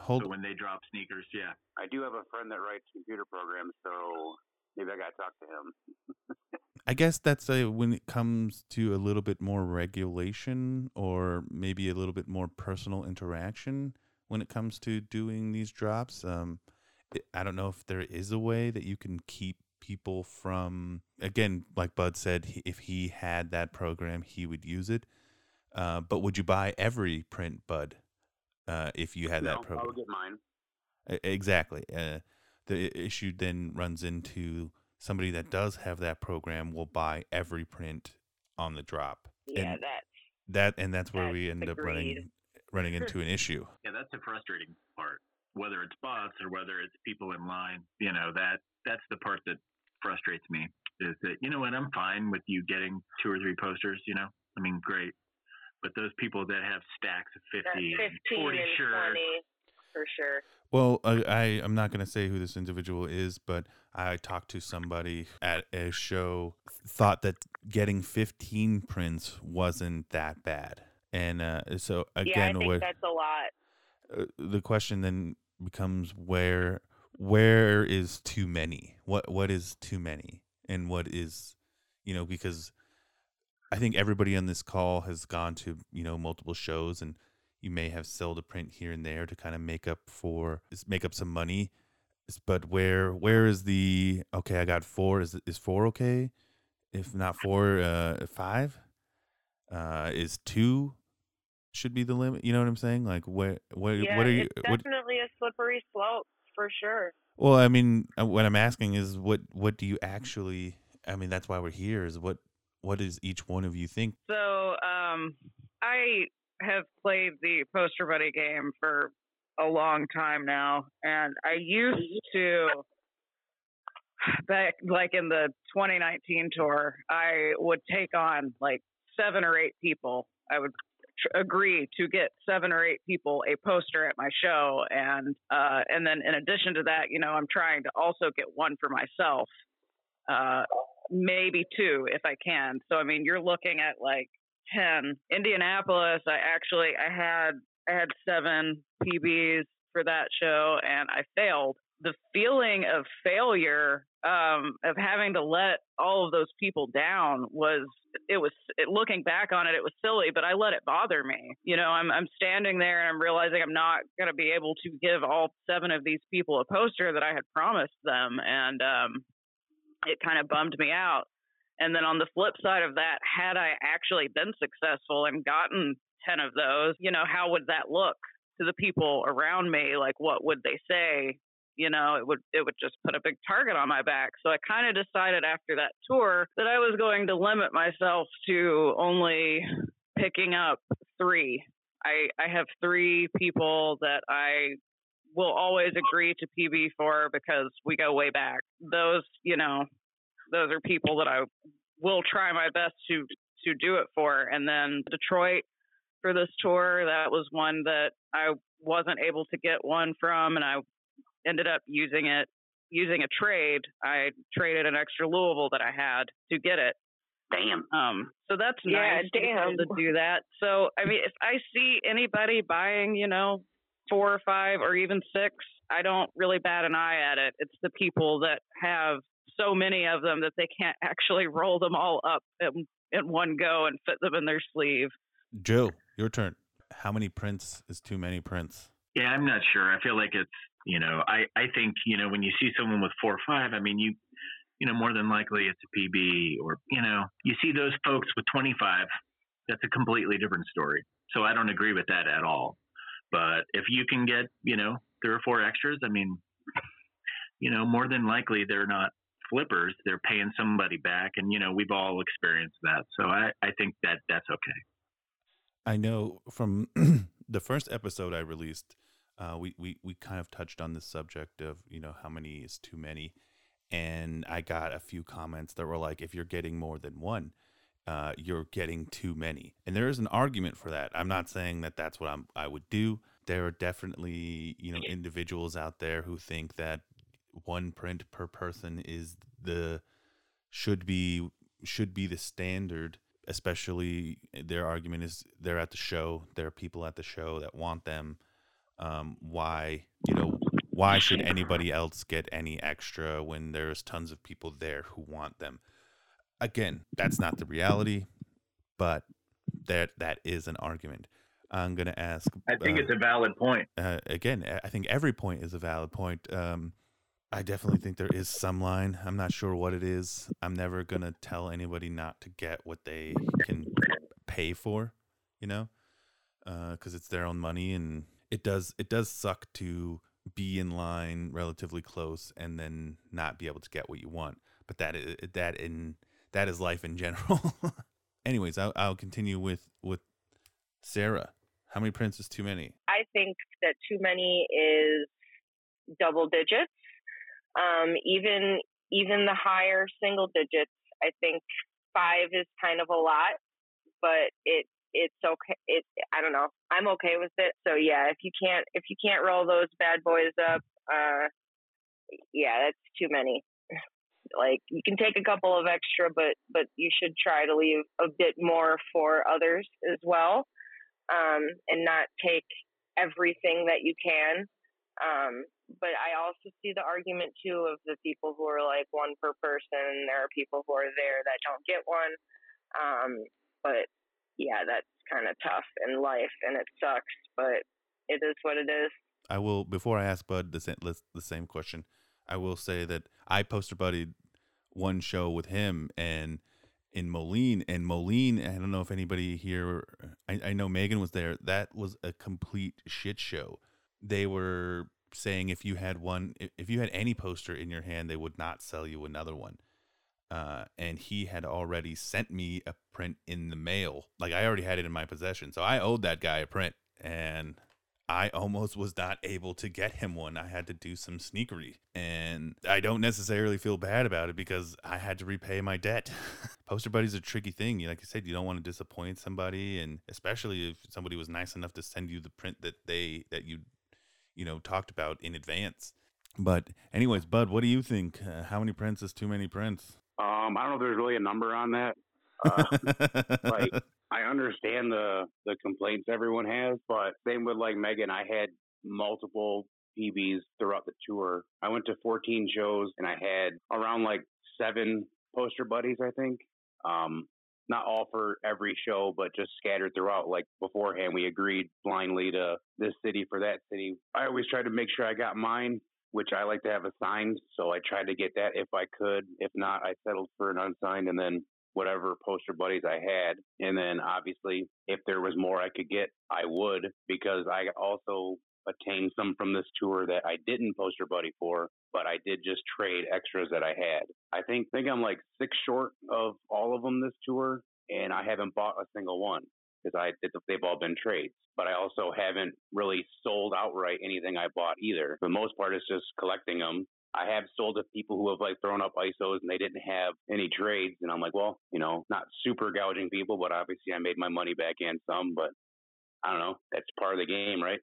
Speaker 1: Hold.
Speaker 2: So when they drop sneakers, yeah.
Speaker 5: I do have a friend that writes computer programs, so maybe I got to talk to him.
Speaker 1: I guess that's a, when it comes to a little bit more regulation or maybe a little bit more personal interaction when it comes to doing these drops. Um, I don't know if there is a way that you can keep people from, again, like Bud said, he, if he had that program, he would use it. Uh, but would you buy every print, Bud, uh, if you had
Speaker 5: no,
Speaker 1: that program?
Speaker 5: I'll get mine.
Speaker 1: Exactly. Uh, the issue then runs into somebody that does have that program will buy every print on the drop.
Speaker 3: Yeah,
Speaker 1: And
Speaker 3: that's
Speaker 1: That and that's where
Speaker 3: That's
Speaker 1: we end up running running into an issue.
Speaker 2: Yeah, that's the frustrating part. Whether it's bots or whether it's people in line, you know, that that's the part that frustrates me. Is that you know what? I'm fine with you getting two or three posters. You know, I mean, great. But those people that have stacks of
Speaker 3: that
Speaker 2: 50
Speaker 3: 15
Speaker 2: and 40
Speaker 3: and
Speaker 2: shirts,
Speaker 3: 20 for sure.
Speaker 1: Well, I, I I'm not going to say who this individual is, but I talked to somebody at a show thought that getting 15 prints wasn't that bad. And uh, so
Speaker 3: yeah, I
Speaker 1: again,
Speaker 3: think
Speaker 1: where-
Speaker 3: that's a lot.
Speaker 1: uh, the question then becomes where where is too many what what is too many and what is you know because i think everybody on this call has gone to you know multiple shows and you may have sold a print here and there to kind of make up for make up some money but where where is the okay i got four is is four okay? If not four uh five? Uh is two should be the limit you know what i'm saying? Like where what
Speaker 3: yeah,
Speaker 1: what are you
Speaker 3: it's
Speaker 1: what
Speaker 3: definitely a slippery slope for sure.
Speaker 1: well i mean uh, what i'm asking is what what do you actually i mean that's why we're here is what what does each one of you think?
Speaker 4: So um, I have played the poster buddy game for a long time now, and I used to back like in the 2019 tour, I would take on like seven or eight people. I would tr- agree to get seven or eight people a poster at my show, and uh, and then in addition to that, you know, I'm trying to also get one for myself. Uh, maybe two if I can. So I mean, you're looking at like ten. Indianapolis, I actually I had I had seven PBs for that show and I failed. The feeling of failure um, of having to let all of those people down was it was it, looking back on it it was silly but i let it bother me. You know i'm i'm standing there and i'm realizing i'm not going to be able to give all seven of these people a poster that i had promised them and um it kind of bummed me out and then on the flip side of that had i actually been successful and gotten 10 of those you know how would that look to the people around me like what would they say you know, it would it would just put a big target on my back. So I kind of decided after that tour that I was going to limit myself to only picking up 3. I I have 3 people that I will always agree to PB for because we go way back. Those, you know, those are people that I will try my best to to do it for. And then Detroit for this tour, that was one that I wasn't able to get one from, and I ended up using it using a trade. I traded an extra Louisville that I had to get it.
Speaker 5: Damn.
Speaker 4: Um, so that's
Speaker 3: Yeah,
Speaker 4: nice to be
Speaker 3: damn.
Speaker 4: able to do that. So I mean, if I see anybody buying, you know, four or five or even six, I don't really bat an eye at it. It's the people that have so many of them that they can't actually roll them all up in, in one go and fit them in their sleeve.
Speaker 1: Joe, your turn. How many prints is too many prints?
Speaker 2: Yeah, I'm not sure. I feel like it's you know, I I think you know when you see someone with four or five, I mean you you know more than likely it's a PB or you know you see those folks with 25, that's a completely different story. So I don't agree with that at all. But if you can get you know three or four extras, I mean, you know more than likely they're not flippers. They're paying somebody back, and you know we've all experienced that. So I I think that that's okay.
Speaker 1: I know from the first episode I released, uh, we, we, we kind of touched on the subject of, you know, how many is too many. And I got a few comments that were like, if you're getting more than one, uh, you're getting too many. And there is an argument for that. I'm not saying that that's what I'm, I would do. There are definitely, you know, individuals out there who think that one print per person is the, should be, should be the standard especially their argument is they're at the show there are people at the show that want them um, why you know why should anybody else get any extra when there's tons of people there who want them again that's not the reality but that that is an argument i'm going to ask
Speaker 2: I think
Speaker 1: uh,
Speaker 2: it's a valid point.
Speaker 1: uh, again, I- I think every point is a valid point. Um, I definitely think there is some line. I'm not sure what it is. I'm never gonna tell anybody not to get what they can pay for, you know, uh, because it's their own money, and it does it does suck to be in line relatively close and then not be able to get what you want. But that is that in that is life in general. Anyways, I'll, I'll continue with with Sarah. How many prints is too many?
Speaker 3: I think that too many is double digits. Um, even even the higher single digits, I think five is kind of a lot, but it it's okay. It I don't know. I'm okay with it. So yeah, if you can't if you can't roll those bad boys up, uh, yeah, that's too many. Like you can take a couple of extra, but but you should try to leave a bit more for others as well, um, and not take everything that you can. Um, but I also see the argument too of the people who are like one per person. There are people who are there that don't get one. Um, but yeah, that's kind of tough in life, and it sucks. But it is what it is.
Speaker 1: I will before I ask Bud the same the same question. I will say that I poster buddied one show with him and in Moline and Moline. I don't know if anybody here. I, I know Megan was there. That was a complete shit show. They were saying if you had one, if- you had any poster in your hand, they would not sell you another one. Uh, and he had already sent me a print in the mail. Like I already had it in my possession, so I owed that guy a print, and I almost was not able to get him one. I had to do some sneakery. And I don't necessarily feel bad about it because I had to repay my debt. Poster buddy's a tricky thing. Like I said, you don't want to disappoint somebody and especially if somebody was nice enough to send you the print that they that you you know talked about in advance. But anyways, Bud, what do you think? Uh, how many prints is too many prints?
Speaker 5: Um, I don't know if there's really a number on that. Uh, like I understand the the complaints everyone has, but same with like Megan, I had multiple PBs throughout the tour. I went to 14 shows and I had around like seven poster buddies, I think. Um, not all for every show, but just scattered throughout. Like beforehand, we agreed blindly to this city for that city. I always tried to make sure I got mine, which I like to have assigned. So I tried to get that if I could. If not, I settled for an unsigned and then whatever poster buddies I had. And then obviously, if there was more I could get, I would because I also attained some from this tour that I didn't poster buddy for, but I did just trade extras that I had. I think think I'm like six short of all of them this tour, and I haven't bought a single one because I they've all been trades. But I also haven't really sold outright anything I bought either. For the most part, it's just collecting them. I have sold to people who have like thrown up ISOs and they didn't have any trades, and I'm like, well, you know, not super gouging people, but obviously I made my money back and some. But I don't know. That's part of the game, right?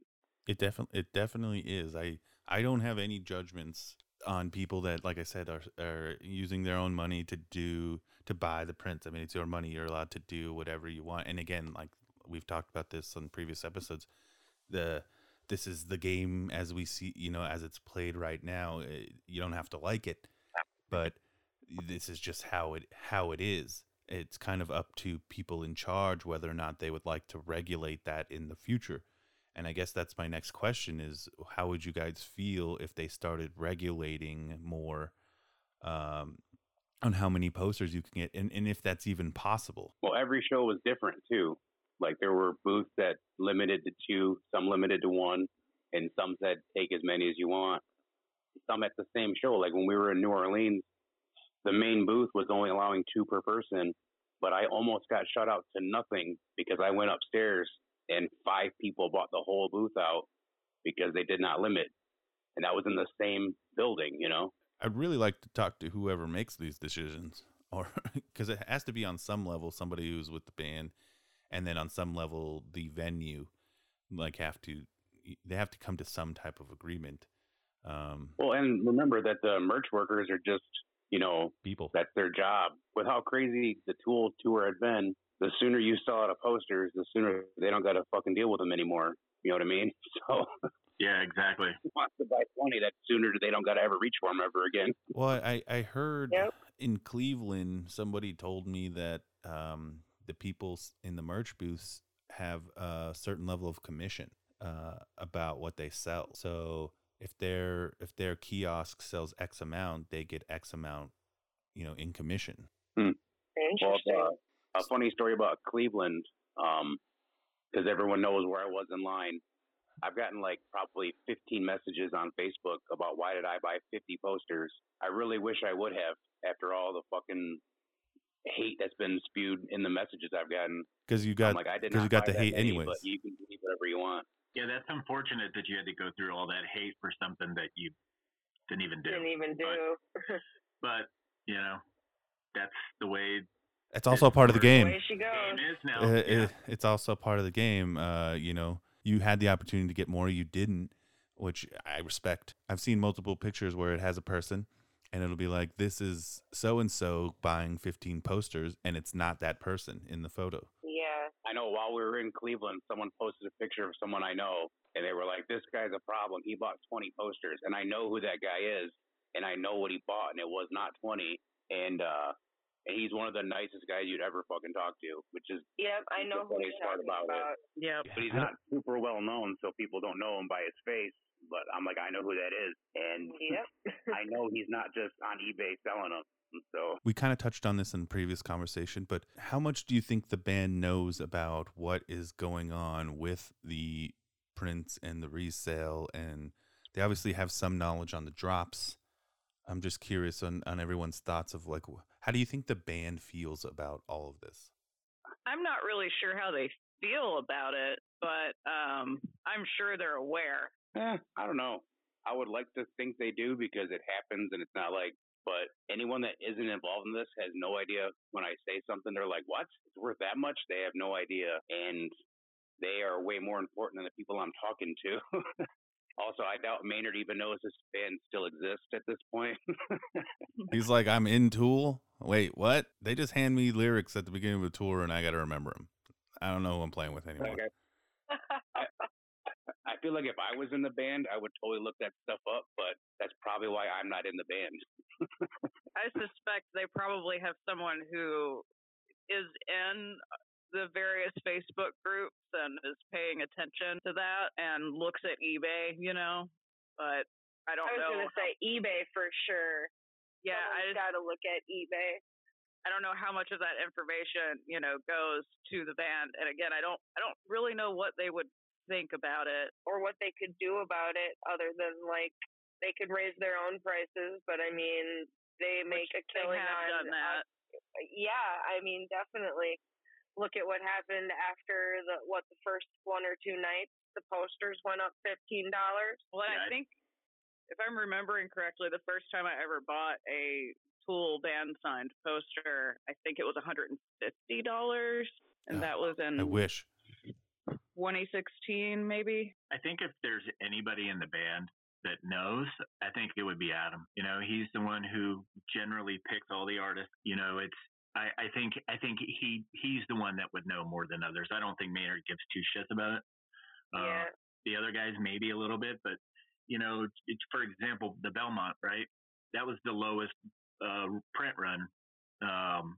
Speaker 1: It definitely it definitely is. I I don't have any judgments on people that, like I said, are are using their own money to do to buy the prints. I mean, it's your money. You're allowed to do whatever you want. And again, like we've talked about this on previous episodes, the this is the game as we see, you know, as it's played right now. Eh, you don't have to like it, but this is just how it how it is. It's kind of up to people in charge whether or not they would like to regulate that in the future. And I guess that's my next question is how would you guys feel if they started regulating more um, on how many posters you can get and, and if that's even possible?
Speaker 5: Well, every show was different too. Like there were booths that limited to two, some limited to one, and some said take as many as you want. Some at the same show. Like when we were in New Orleans, the main booth was only allowing two per person, but I almost got shut out to nothing because I went upstairs and five people bought the whole booth out because they did not limit. And that was in the same building, you know?
Speaker 1: I'd really like to talk to whoever makes these decisions, or because it has to be on some level somebody who's with the band, and then on some level the venue, like have to they have to come to some type of agreement. Um,
Speaker 5: well, and remember that the merch workers are just you know
Speaker 1: people.
Speaker 5: That's their job. With how crazy the Tool tour had been, the sooner you sell out of posters, the sooner they don't got to fucking deal with them anymore. You know what I mean? So.
Speaker 2: Yeah, exactly.
Speaker 5: Wants to buy twenty, that sooner they don't got to ever reach for them ever again.
Speaker 1: Well, I I heard yep. in Cleveland somebody told me that um, the people in the merch booths have a certain level of commission uh, about what they sell. So if their if their kiosk sells X amount, they get X amount, you know, in commission.
Speaker 5: Hmm. Well, uh, a funny story about Cleveland, because um, everyone knows where I was in line. I've gotten like probably 15 messages on Facebook about why did I buy 50 posters. I really wish I would have after all the fucking hate that's been spewed in the messages I've gotten.
Speaker 1: Because you got I'm like I did not you got the hate many, anyways.
Speaker 5: But you can believe whatever you want.
Speaker 2: Yeah, that's unfortunate that you had to go through all that hate for something that you didn't even do.
Speaker 3: Didn't even do.
Speaker 2: But, but you know, that's the way
Speaker 1: it's also part of the game.
Speaker 3: she goes.
Speaker 2: It,
Speaker 1: yeah. it's also part of the game. Uh, you know, you had the opportunity to get more, you didn't, which I respect. I've seen multiple pictures where it has a person and it'll be like this is so and so buying 15 posters and it's not that person in the photo.
Speaker 3: Yeah.
Speaker 5: I know while we were in Cleveland, someone posted a picture of someone I know and they were like, This guy's a problem. He bought 20 posters and I know who that guy is and I know what he bought and it was not 20. And uh, and he's one of the nicest guys you'd ever fucking talk to, which is
Speaker 3: yep, I know who you're talking about. about.
Speaker 4: Yep.
Speaker 5: But he's not super well known, so people don't know him by his face. But I'm like, I know who that is, and
Speaker 3: yep.
Speaker 5: I know he's not just on eBay selling them. So
Speaker 1: we kind of touched on this in previous conversation, but how much do you think the band knows about what is going on with the prints and the resale? And they obviously have some knowledge on the drops. I'm just curious on, on everyone's thoughts of like how do you think the band feels about all of this?
Speaker 4: I'm not really sure how they feel about it, but um, I'm sure they're aware.
Speaker 5: Eh, I don't know. I would like to think they do because it happens and it's not like, but anyone that isn't involved in this has no idea when I say something, they're like, what? It's worth that much? They have no idea. And they are way more important than the people I'm talking to. Also, I doubt Maynard even knows this band still exists at this point.
Speaker 1: He's like, I'm in Tool. Wait, what? They just hand me lyrics at the beginning of a tour, and I got to remember them. I don't know who I'm playing with anymore.
Speaker 5: Okay. I, I feel like if I was in the band, I would totally look that stuff up, but that's probably why I'm not in the band.
Speaker 4: I suspect they probably have someone who is in the various Facebook groups and is paying attention to that and looks at eBay, you know. But I don't know.
Speaker 3: I was
Speaker 4: know.
Speaker 3: gonna say eBay for sure.
Speaker 4: yeah, I just,
Speaker 3: got to look at eBay.
Speaker 4: I don't know how much of that information, you know, goes to the band. And again, I don't I don't really know what they would think about it.
Speaker 3: or what they could do about it other than like they could raise their own prices but i mean they make a
Speaker 4: They
Speaker 3: killing
Speaker 4: have
Speaker 3: on
Speaker 4: done that.
Speaker 3: on- yeah i mean definitely look at what happened after the what the first one or two nights the posters went up fifteen dollars
Speaker 4: Well, and
Speaker 2: Yeah,
Speaker 4: I
Speaker 2: I-
Speaker 4: think if I'm remembering correctly, the first time I ever bought a Tool band signed poster, I think it was $150, and
Speaker 1: Ah,
Speaker 4: that was in
Speaker 1: I wish.
Speaker 4: 2016, maybe.
Speaker 2: I think if there's anybody in the band that knows, I think it would be Adam. You know, he's the one who generally picks all the artists. You know, it's I, I think I think he he's the one that would know more than others. I don't think Maynard gives two shits about it. Uh,
Speaker 3: yeah
Speaker 2: The other guys maybe a little bit, but you know, it's, for example, the Belmont, right? That was the lowest uh, print run, um,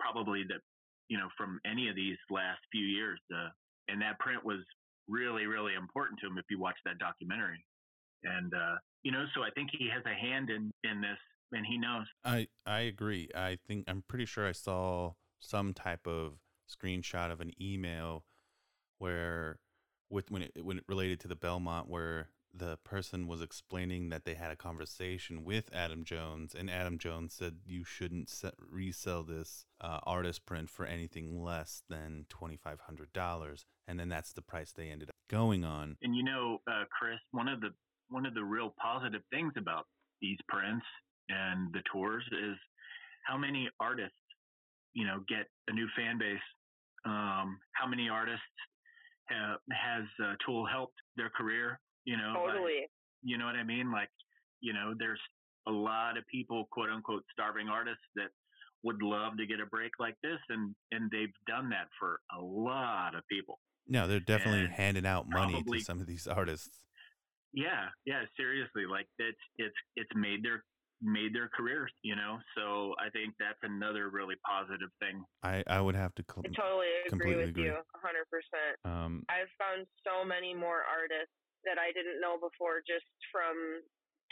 Speaker 2: probably that you know from any of these last few years. Uh, and that print was really, really important to him if you watch that documentary. And uh, you know, so I think he has a hand in in this, and he knows.
Speaker 1: I I agree. I think I'm pretty sure I saw some type of screenshot of an email where with when it when it related to the Belmont where the person was explaining that they had a conversation with Adam Jones and Adam Jones said you shouldn't se- resell this uh, artist print for anything less than $2500 and then that's the price they ended up going on.
Speaker 2: And you know, uh, Chris, one of the one of the real positive things about these prints and the tours is how many artists, you know, get a new fan base. Um, how many artists have, has uh, Tool helped their career? You know, by-
Speaker 3: totally
Speaker 2: you know what I mean? Like, you know, there's a lot of people, quote unquote, starving artists that would love to get a break like this, and and they've done that for a lot of people.
Speaker 1: No, they're definitely
Speaker 2: And
Speaker 1: handing out money
Speaker 2: probably-
Speaker 1: to some of these artists.
Speaker 2: Yeah, yeah, seriously, like it's it's it's made their made their careers, you know. So I think that's another really positive thing.
Speaker 1: I, I would have to cl-
Speaker 3: i totally agree
Speaker 1: completely
Speaker 3: with
Speaker 1: agree.
Speaker 3: you a hundred percent
Speaker 1: um
Speaker 3: i've found so many more artists that i didn't know before just from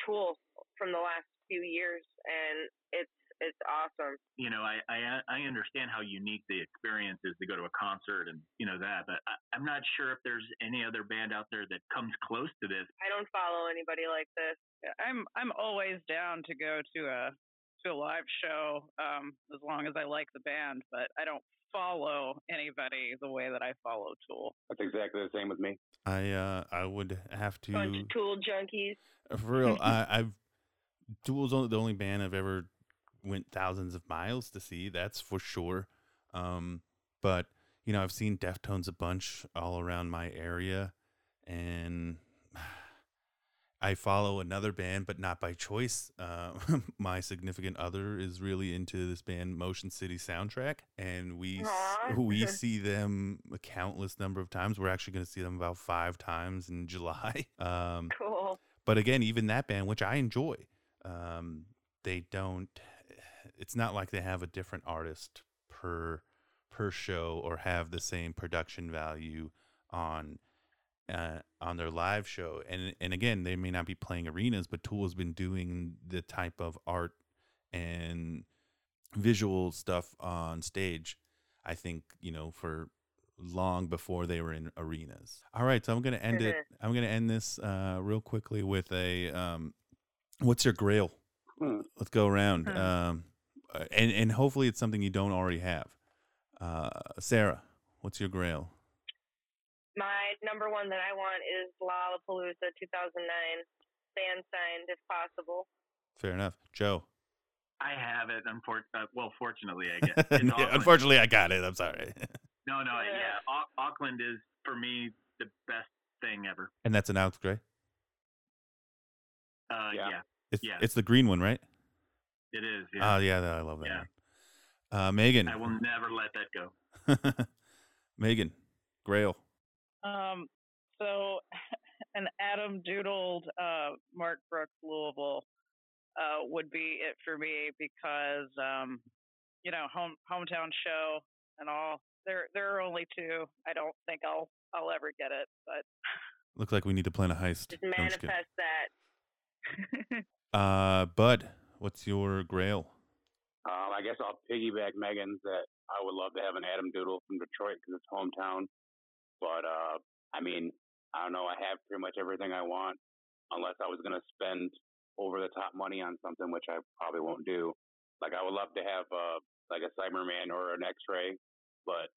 Speaker 3: tool from the last few years and it's it's awesome
Speaker 2: You know, I I I understand how unique the experience is to go to a concert and you know that, but I, I'm not sure if there's any other band out there that comes close to this.
Speaker 3: I don't follow anybody like this.
Speaker 4: I'm I'm always down to go to a to a live show um, as long as I like the band, but I don't follow anybody the way that I follow Tool.
Speaker 5: That's exactly the same with me.
Speaker 1: I uh I would have to
Speaker 3: Bunch of tool junkies.
Speaker 1: for real. I, I've Tool's the only band I've ever went thousands of miles to see. That's for sure. Um, but you know I've seen Deftones a bunch all around my area, and I follow another band, but not by choice. Uh, my significant other is really into this band, Motion City Soundtrack, and we s-
Speaker 3: Aw.
Speaker 1: we see them a countless number of times. We're actually going to see them about five times in July. Um,
Speaker 3: Cool.
Speaker 1: but again, even that band, which I enjoy, um, they don't. It's not like they have a different artist per per show or have the same production value on uh, on their live show. And and again, they may not be playing arenas, but Tool has been doing the type of art and visual stuff on stage. I think you know for long before they were in arenas. All right, so I'm gonna end it. I'm gonna end this uh, real quickly with a um, what's your grail?
Speaker 5: Hmm.
Speaker 1: Let's go around,
Speaker 4: Hmm.
Speaker 1: um, and and hopefully it's something you don't already have. Uh, Sarah, what's your grail?
Speaker 3: My number one that I want is Lollapalooza 2009. Fan signed if possible.
Speaker 1: Fair enough, Joe.
Speaker 2: I have it. Unfor- uh, well, fortunately, I guess.
Speaker 1: Yeah, unfortunately, I got it. I'm sorry,
Speaker 2: No, no,
Speaker 3: Yeah.
Speaker 2: yeah. Au- Auckland is for me the best thing ever.
Speaker 1: and that's an Alex Grey.
Speaker 2: Uh,
Speaker 5: Yeah.
Speaker 2: yeah.
Speaker 1: It's
Speaker 2: Yeah.
Speaker 1: it's the green one, right?
Speaker 2: It is.
Speaker 1: Oh
Speaker 2: Yeah.
Speaker 1: yeah, I love that.
Speaker 2: Yeah.
Speaker 1: Uh, Megan.
Speaker 2: I will never let that go.
Speaker 1: Megan, Grail.
Speaker 4: Um, so an Adam doodled uh, Mark Brooks Louisville uh, would be it for me because um, you know home hometown show and all. There there are only two. I don't think I'll I'll ever get it, but
Speaker 1: Looks like we need to plan a heist.
Speaker 3: Just
Speaker 1: No, just
Speaker 3: manifest that.
Speaker 1: Uh, Bud, what's your grail?
Speaker 5: Um, I guess I'll piggyback Megan's that I would love to have an Adam Doodle from Detroit because it's hometown. But uh, I mean, I don't know. I have pretty much everything I want, unless I was going to spend over the top money on something, which I probably won't do. Like I would love to have uh, like a Cyberman or an X-ray, but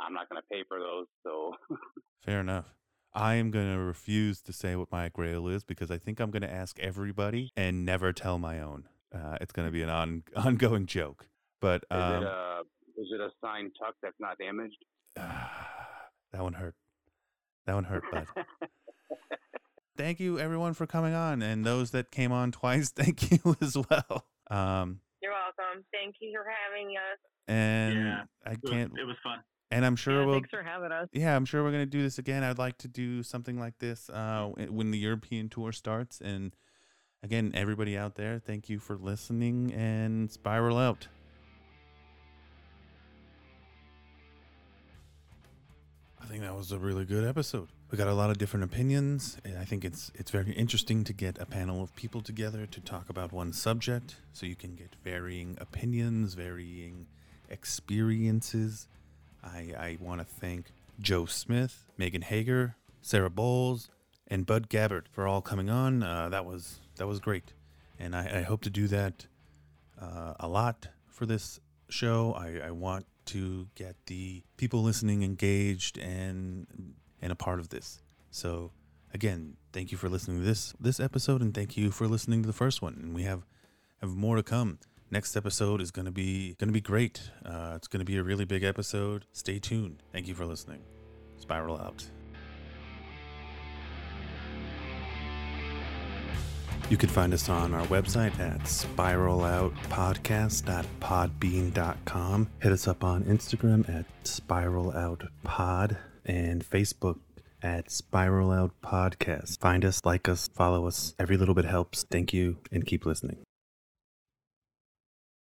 Speaker 5: I'm not going to pay for those. So
Speaker 1: Fair enough. I am going to refuse to say what my grail is because I think I'm going to ask everybody and never tell my own. Uh, it's going to be an on, ongoing joke. But
Speaker 5: is
Speaker 1: um,
Speaker 5: it a is it a signed tuck that's not damaged?
Speaker 1: that one hurt. That one hurt, Bud. thank you, everyone, for coming on. And those that came on twice, thank you as well. Um,
Speaker 3: You're welcome. Thank you for having us.
Speaker 1: and
Speaker 2: Yeah,
Speaker 1: I
Speaker 2: It was,
Speaker 1: can't,
Speaker 2: it was fun.
Speaker 1: and I'm sure
Speaker 4: yeah,
Speaker 1: we'll
Speaker 4: thanks for having us.
Speaker 1: yeah, I'm sure we're gonna do this again. I'd like to do something like this uh, when the European tour starts. And again, everybody out there, thank you for listening and spiral out. I think that was a really good episode. We got a lot of different opinions, I think it's it's very interesting to get a panel of people together to talk about one subject, so you can get varying opinions, varying experiences. I, I want to thank Joe Smith, Megan Hager, Sarah Bowles, and Bud Gabbard for all coming on. Uh, that was that was great, and I, I hope to do that uh, a lot for this show. I, I want to get the people listening engaged and and a part of this. So again, thank you for listening to this this episode, and thank you for listening to the first one. And we have have more to come. Next episode is gonna be gonna be great. Uh, it's gonna be a really big episode. Stay tuned. Thank you for listening. Spiral out. You can find us on our website at spiraloutpodcast.podbean.com. Hit us up on Instagram at spiraloutpod and Facebook at Spiral Out Podcast. Find us, like us, follow us. Every little bit helps. Thank you, and keep listening.